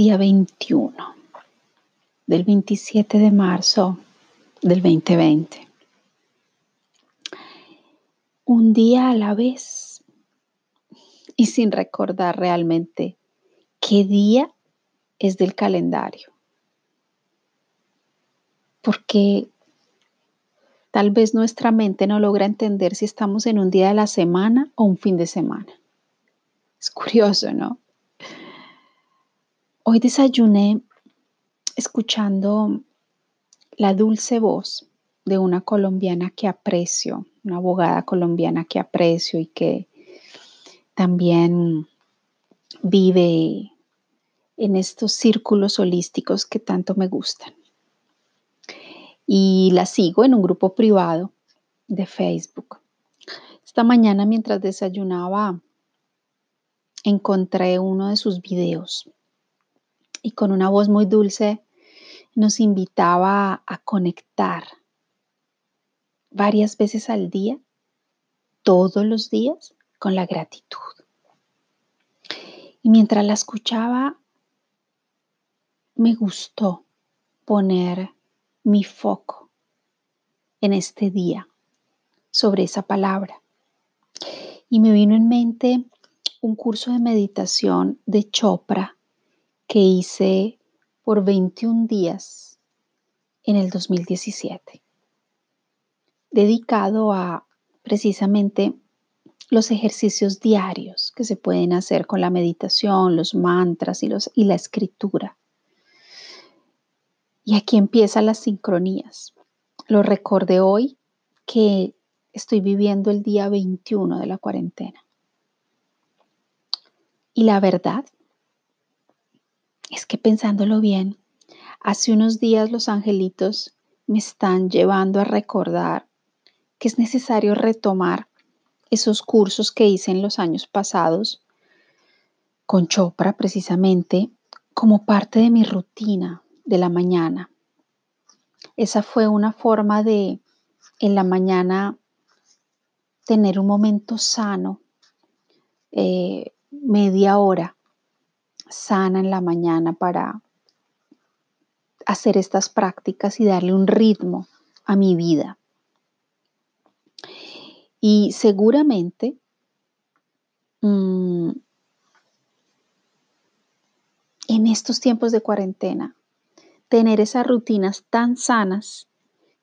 día 21 del 27 de marzo del 2020. Un día a la vez y sin recordar realmente qué día es del calendario. Porque tal vez nuestra mente no logra entender si estamos en un día de la semana o un fin de semana. Es curioso, ¿no? Hoy desayuné escuchando la dulce voz de una colombiana que aprecio, una abogada colombiana que aprecio y que también vive en estos círculos holísticos que tanto me gustan. Y la sigo en un grupo privado de Facebook. Esta mañana mientras desayunaba encontré uno de sus videos y con una voz muy dulce nos invitaba a conectar varias veces al día, todos los días, con la gratitud. Y mientras la escuchaba, me gustó poner mi foco en este día sobre esa palabra. Y me vino en mente un curso de meditación de Chopra que hice por 21 días en el 2017, dedicado a precisamente los ejercicios diarios que se pueden hacer con la meditación, los mantras y, los, y la escritura. Y aquí empiezan las sincronías. Lo recordé hoy que estoy viviendo el día 21 de la cuarentena. Y la verdad es que pensándolo bien, hace unos días los angelitos me están llevando a recordar que es necesario retomar esos cursos que hice en los años pasados con Chopra precisamente como parte de mi rutina de la mañana. Esa fue una forma de en la mañana tener un momento sano, eh, media hora sana en la mañana para hacer estas prácticas y darle un ritmo a mi vida. Y seguramente mm, en estos tiempos de cuarentena, tener esas rutinas tan sanas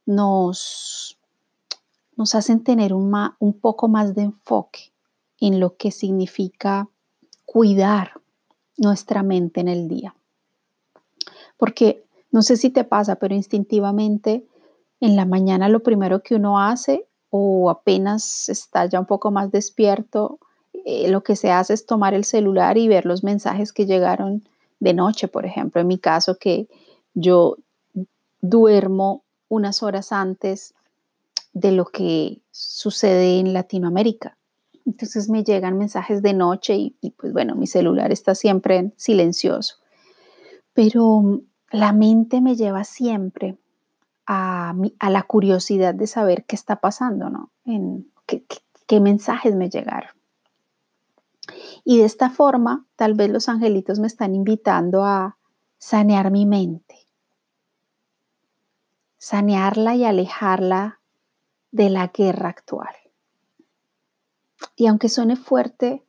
nos, nos hacen tener un, un poco más de enfoque en lo que significa cuidar nuestra mente en el día. Porque no sé si te pasa, pero instintivamente en la mañana lo primero que uno hace o apenas está ya un poco más despierto, eh, lo que se hace es tomar el celular y ver los mensajes que llegaron de noche, por ejemplo. En mi caso, que yo duermo unas horas antes de lo que sucede en Latinoamérica. Entonces me llegan mensajes de noche y, pues bueno, mi celular está siempre silencioso. Pero mm, la mente me lleva siempre a, la curiosidad de saber qué está pasando, ¿no? En, qué mensajes me llegaron. Y de esta forma, tal vez los angelitos me están invitando a sanear mi mente, sanearla y alejarla de la guerra actual. Y aunque suene fuerte,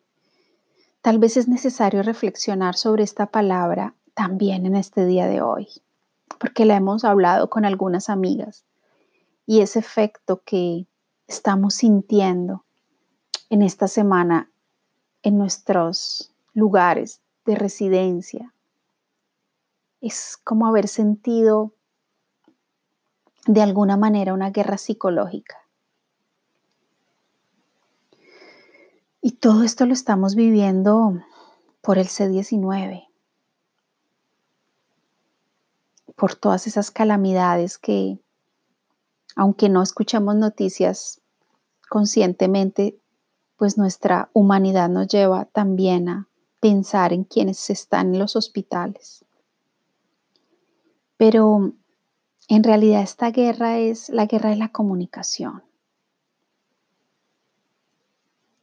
tal vez es necesario reflexionar sobre esta palabra también en este día de hoy, porque la hemos hablado con algunas amigas y ese efecto que estamos sintiendo en esta semana en nuestros lugares de residencia es como haber sentido de alguna manera una guerra psicológica. Y todo esto lo estamos viviendo por el C19, por todas esas calamidades que, aunque no escuchamos noticias conscientemente, pues nuestra humanidad nos lleva también a pensar en quienes están en los hospitales. Pero en realidad esta guerra es la guerra de la comunicación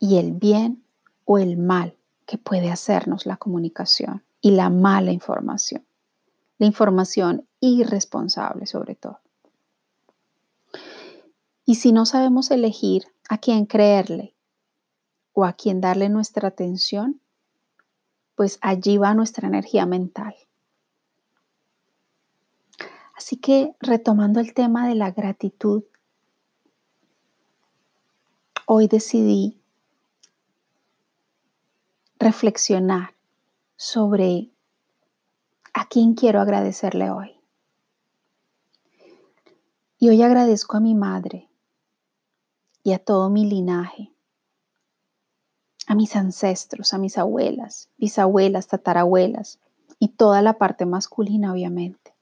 y el bien o el mal que puede hacernos la comunicación y la mala información. La información irresponsable sobre todo. Y si no sabemos elegir a quién creerle o a quién darle nuestra atención, pues allí va nuestra energía mental. Así que retomando el tema de la gratitud, hoy decidí reflexionar sobre a quién quiero agradecerle hoy. Y hoy agradezco a mi madre y a todo mi linaje, a mis ancestros, a mis abuelas, bisabuelas, tatarabuelas y toda la parte masculina, obviamente.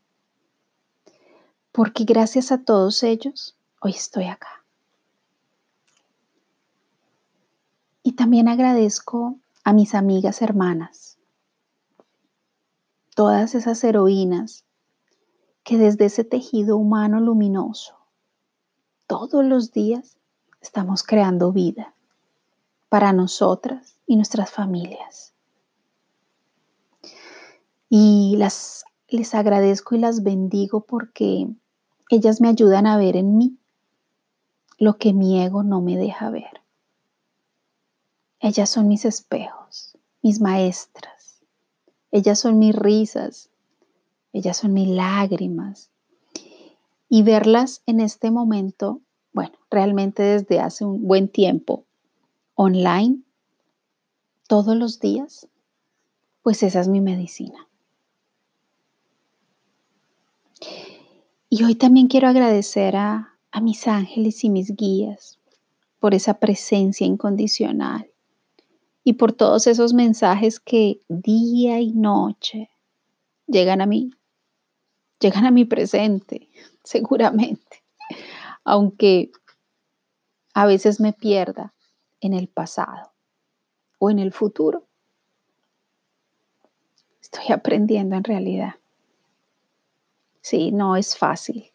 Porque gracias a todos ellos, hoy estoy acá. Y también agradezco a mis amigas hermanas, todas esas heroínas que desde ese tejido humano luminoso, todos los días estamos creando vida para nosotras y nuestras familias. Y las, les agradezco y las bendigo porque ellas me ayudan a ver en mí lo que mi ego no me deja ver. Ellas son mis espejos, mis maestras. Ellas son mis risas. Ellas son mis lágrimas. Y verlas en este momento, bueno, realmente desde hace un buen tiempo, online, todos los días, pues esa es mi medicina. Y hoy también quiero agradecer a, mis ángeles y mis guías por esa presencia incondicional y por todos esos mensajes que día y noche llegan a mí, llegan a mi presente, seguramente, aunque a veces me pierda en el pasado o en el futuro. Estoy aprendiendo en realidad. Sí, no es fácil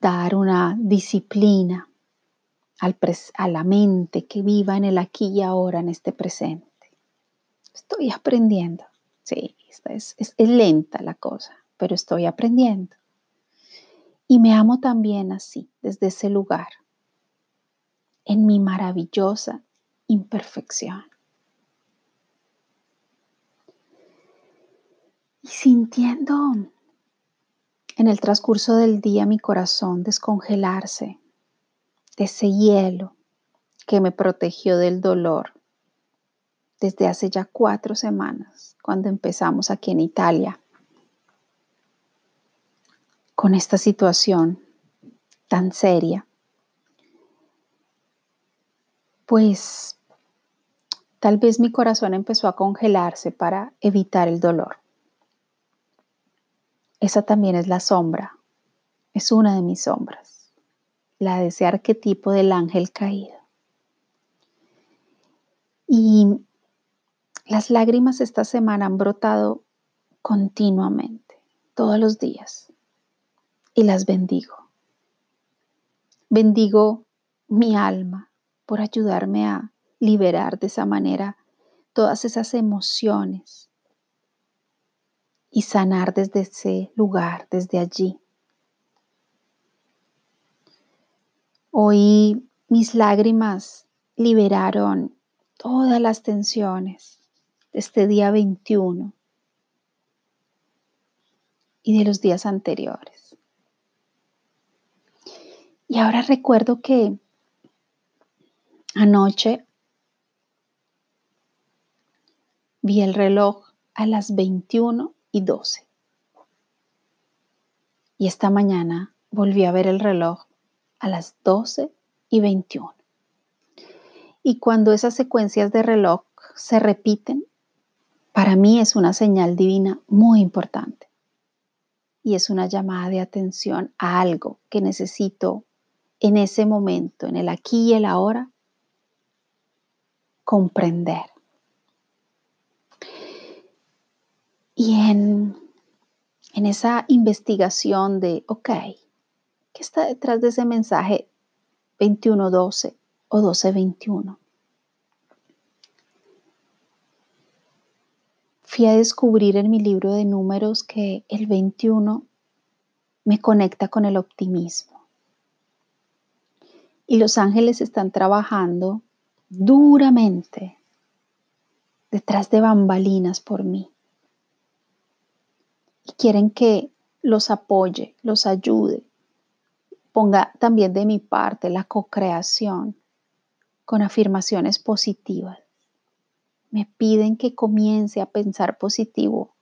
dar una disciplina a la mente que viva en el aquí y ahora, en este presente. Estoy aprendiendo. Sí, es, es, es lenta la cosa, pero estoy aprendiendo. Y me amo también así, desde ese lugar, en mi maravillosa imperfección. Y sintiendo en el transcurso del día mi corazón descongelarse, de ese hielo que me protegió del dolor desde hace ya cuatro semanas, cuando empezamos aquí en Italia, con esta situación tan seria, pues tal vez mi corazón empezó a congelarse para evitar el dolor. Esa también es la sombra, es una de mis sombras la de ese arquetipo del ángel caído. Y las lágrimas esta semana han brotado continuamente, todos los días, y las bendigo. Bendigo mi alma por ayudarme a liberar de esa manera todas esas emociones y sanar desde ese lugar, desde allí. Hoy mis lágrimas liberaron todas las tensiones de este día 21 y de los días anteriores. Y ahora recuerdo que anoche vi el reloj a las 21 y 12. Y esta mañana volví a ver el reloj a las 12 y 21. Y cuando esas secuencias de reloj se repiten, para mí es una señal divina muy importante. Y es una llamada de atención a algo que necesito en ese momento, en el aquí y el ahora, comprender. Y en, en esa investigación de, ok, ¿Qué está detrás de ese mensaje 21.12 o 12.21? fui a descubrir en mi libro de números que el 21 me conecta con el optimismo. Y los ángeles están trabajando duramente detrás de bambalinas por mí. Y quieren que los apoye, los ayude, ponga también de mi parte la co-creación con afirmaciones positivas. Me piden que comience a pensar positivo,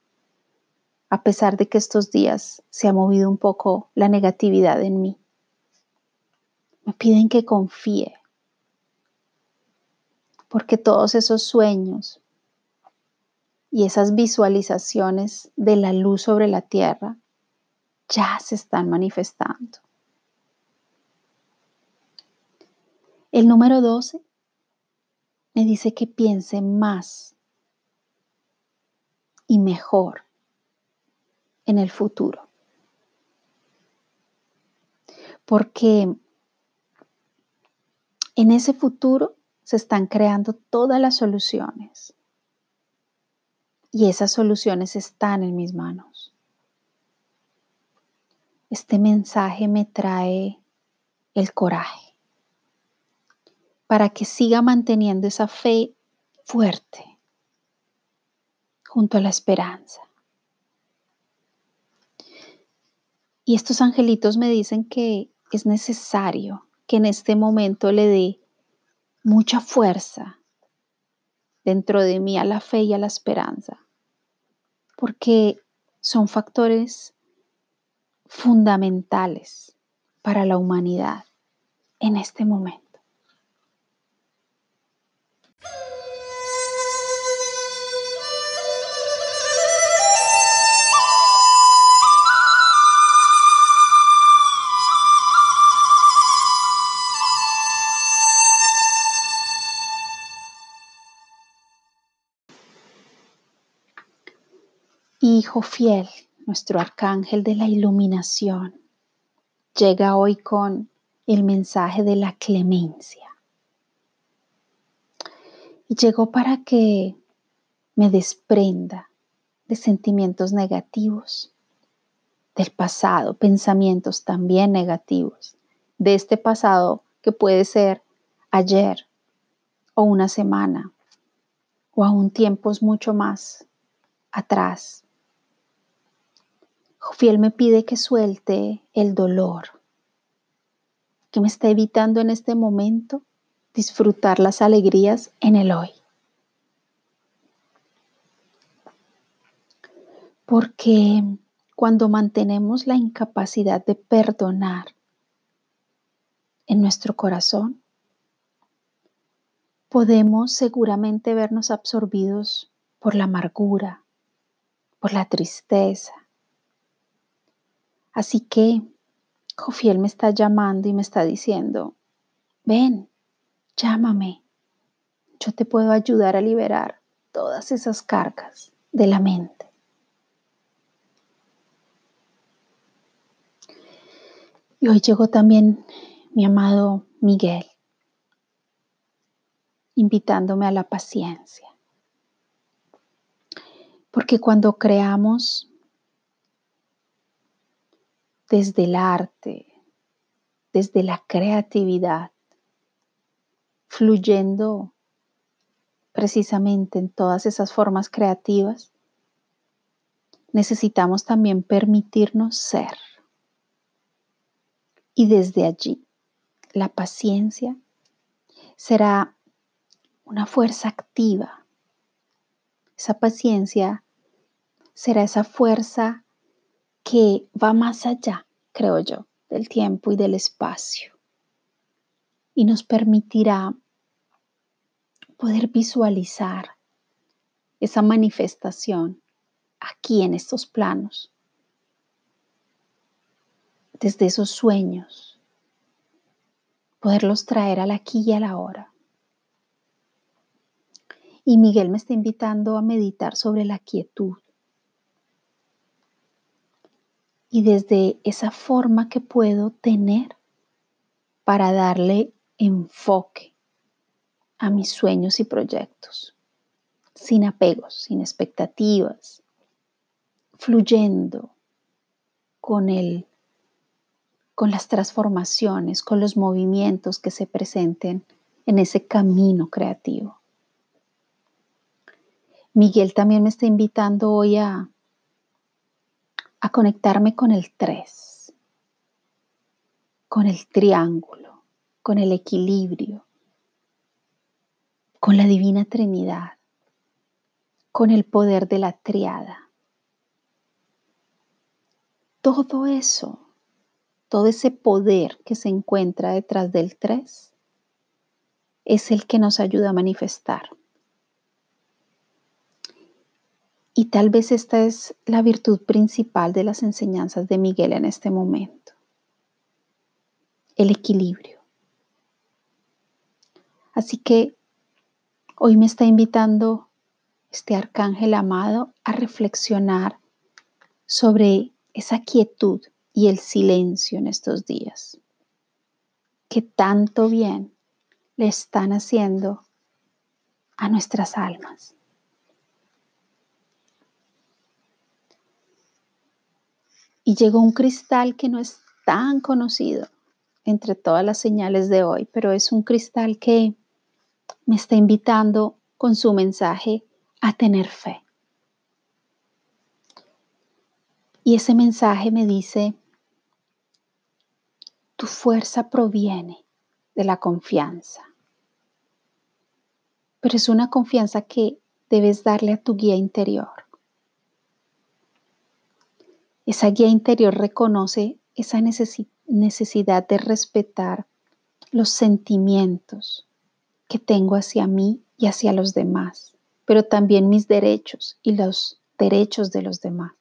a pesar de que estos días se ha movido un poco la negatividad en mí. Me piden que confíe, porque todos esos sueños y esas visualizaciones de la luz sobre la tierra ya se están manifestando. El número 12 me dice que piense más y mejor en el futuro. Porque en ese futuro se están creando todas las soluciones. Y esas soluciones están en mis manos. Este mensaje me trae el coraje para que siga manteniendo esa fe fuerte junto a la esperanza. Y estos angelitos me dicen que es necesario que en este momento le dé mucha fuerza dentro de mí a la fe y a la esperanza, porque son factores fundamentales para la humanidad en este momento. Fiel, nuestro arcángel de la iluminación, llega hoy con el mensaje de la clemencia. Y llegó para que me desprenda de sentimientos negativos, del pasado, pensamientos también negativos, de este pasado que puede ser ayer o una semana o aún tiempos mucho más atrás Fiel me pide que suelte el dolor que me está evitando en este momento disfrutar las alegrías en el hoy. Porque cuando mantenemos la incapacidad de perdonar en nuestro corazón, podemos seguramente vernos absorbidos por la amargura, por la tristeza, Así que Jofiel me está llamando y me está diciendo, ven, llámame, yo te puedo ayudar a liberar todas esas cargas de la mente. Y hoy llegó también mi amado Miguel, invitándome a la paciencia. Porque cuando creamos desde el arte, desde la creatividad, fluyendo precisamente en todas esas formas creativas, necesitamos también permitirnos ser. Y desde allí, la paciencia será una fuerza activa. Esa paciencia será esa fuerza que va más allá, creo yo, del tiempo y del espacio. Y nos permitirá poder visualizar esa manifestación aquí en estos planos, desde esos sueños, poderlos traer al aquí y a la hora. Y Miguel me está invitando a meditar sobre la quietud, y desde esa forma que puedo tener para darle enfoque a mis sueños y proyectos. sin apegos, sin expectativas, fluyendo con el con las transformaciones, con los movimientos que se presenten en ese camino creativo. Miguel también me está invitando hoy a, a conectarme con el 3, con el triángulo, con el equilibrio, con la divina Trinidad, con el poder de la triada. Todo eso todo ese poder que se encuentra detrás del 3 es el que nos ayuda a manifestar. Y tal vez esta es la virtud principal de las enseñanzas de Miguel en este momento. El equilibrio. Así que hoy me está invitando este arcángel amado a reflexionar sobre esa quietud y el silencio en estos días, que tanto bien le están haciendo a nuestras almas. Y llegó un cristal que no es tan conocido entre todas las señales de hoy, pero es un cristal que me está invitando con su mensaje a tener fe. Y ese mensaje me dice, tu fuerza proviene de la confianza. Pero es una confianza que debes darle a tu guía interior. Esa guía interior reconoce esa necesidad de respetar los sentimientos que tengo hacia mí y hacia los demás, pero también mis derechos y los derechos de los demás.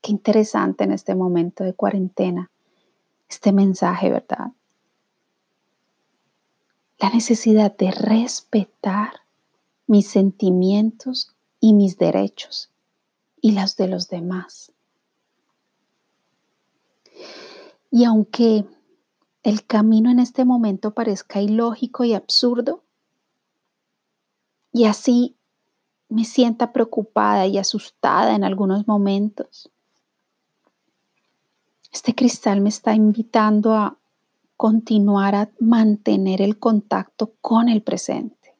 Qué interesante en este momento de cuarentena este mensaje, ¿verdad? La necesidad de respetar mis sentimientos y mis derechos y los de los demás. Y aunque el camino en este momento parezca ilógico y absurdo, y así me sienta preocupada y asustada en algunos momentos, este cristal me está invitando a continuar a mantener el contacto con el presente,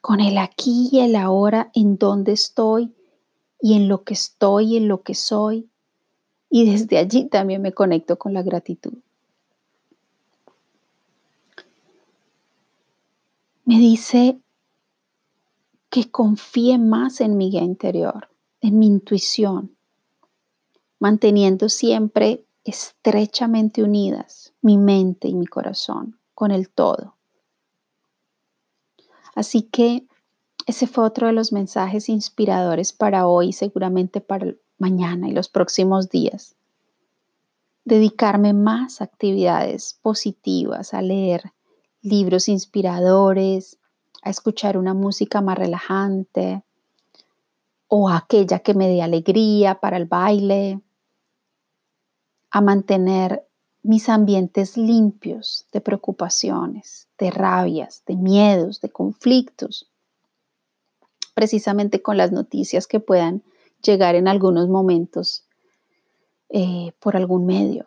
con el aquí y el ahora, en donde estoy y en lo que estoy y en lo que soy. Y desde allí también me conecto con la gratitud. Me dice que confíe más en mi guía interior, en mi intuición, manteniendo siempre estrechamente unidas mi mente y mi corazón con el todo. Así que ese fue otro de los mensajes inspiradores para hoy, seguramente para mañana y los próximos días. Dedicarme más a actividades positivas, a leer libros inspiradores, a escuchar una música más relajante o aquella que me dé alegría para el baile, a mantener mis ambientes limpios de preocupaciones, de rabias, de miedos, de conflictos, precisamente con las noticias que puedan llegar en algunos momentos eh, por algún medio.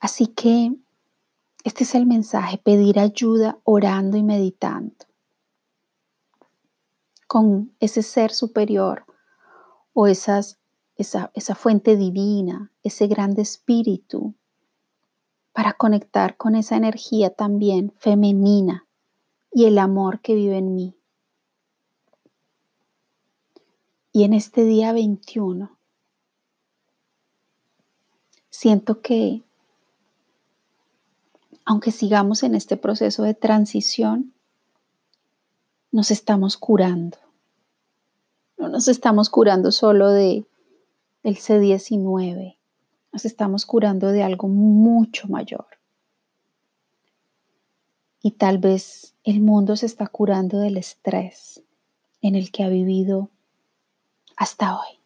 Así que este es el mensaje, pedir ayuda orando y meditando con ese ser superior o esas esa, fuente divina, ese grande espíritu, para conectar con esa energía también femenina y el amor que vive en mí. Y en este día 21, siento que, aunque sigamos en este proceso de transición, nos estamos curando. No nos estamos curando solo de el C19. Nos estamos curando de algo mucho mayor. Y tal vez el mundo se está curando del estrés en el que ha vivido hasta hoy.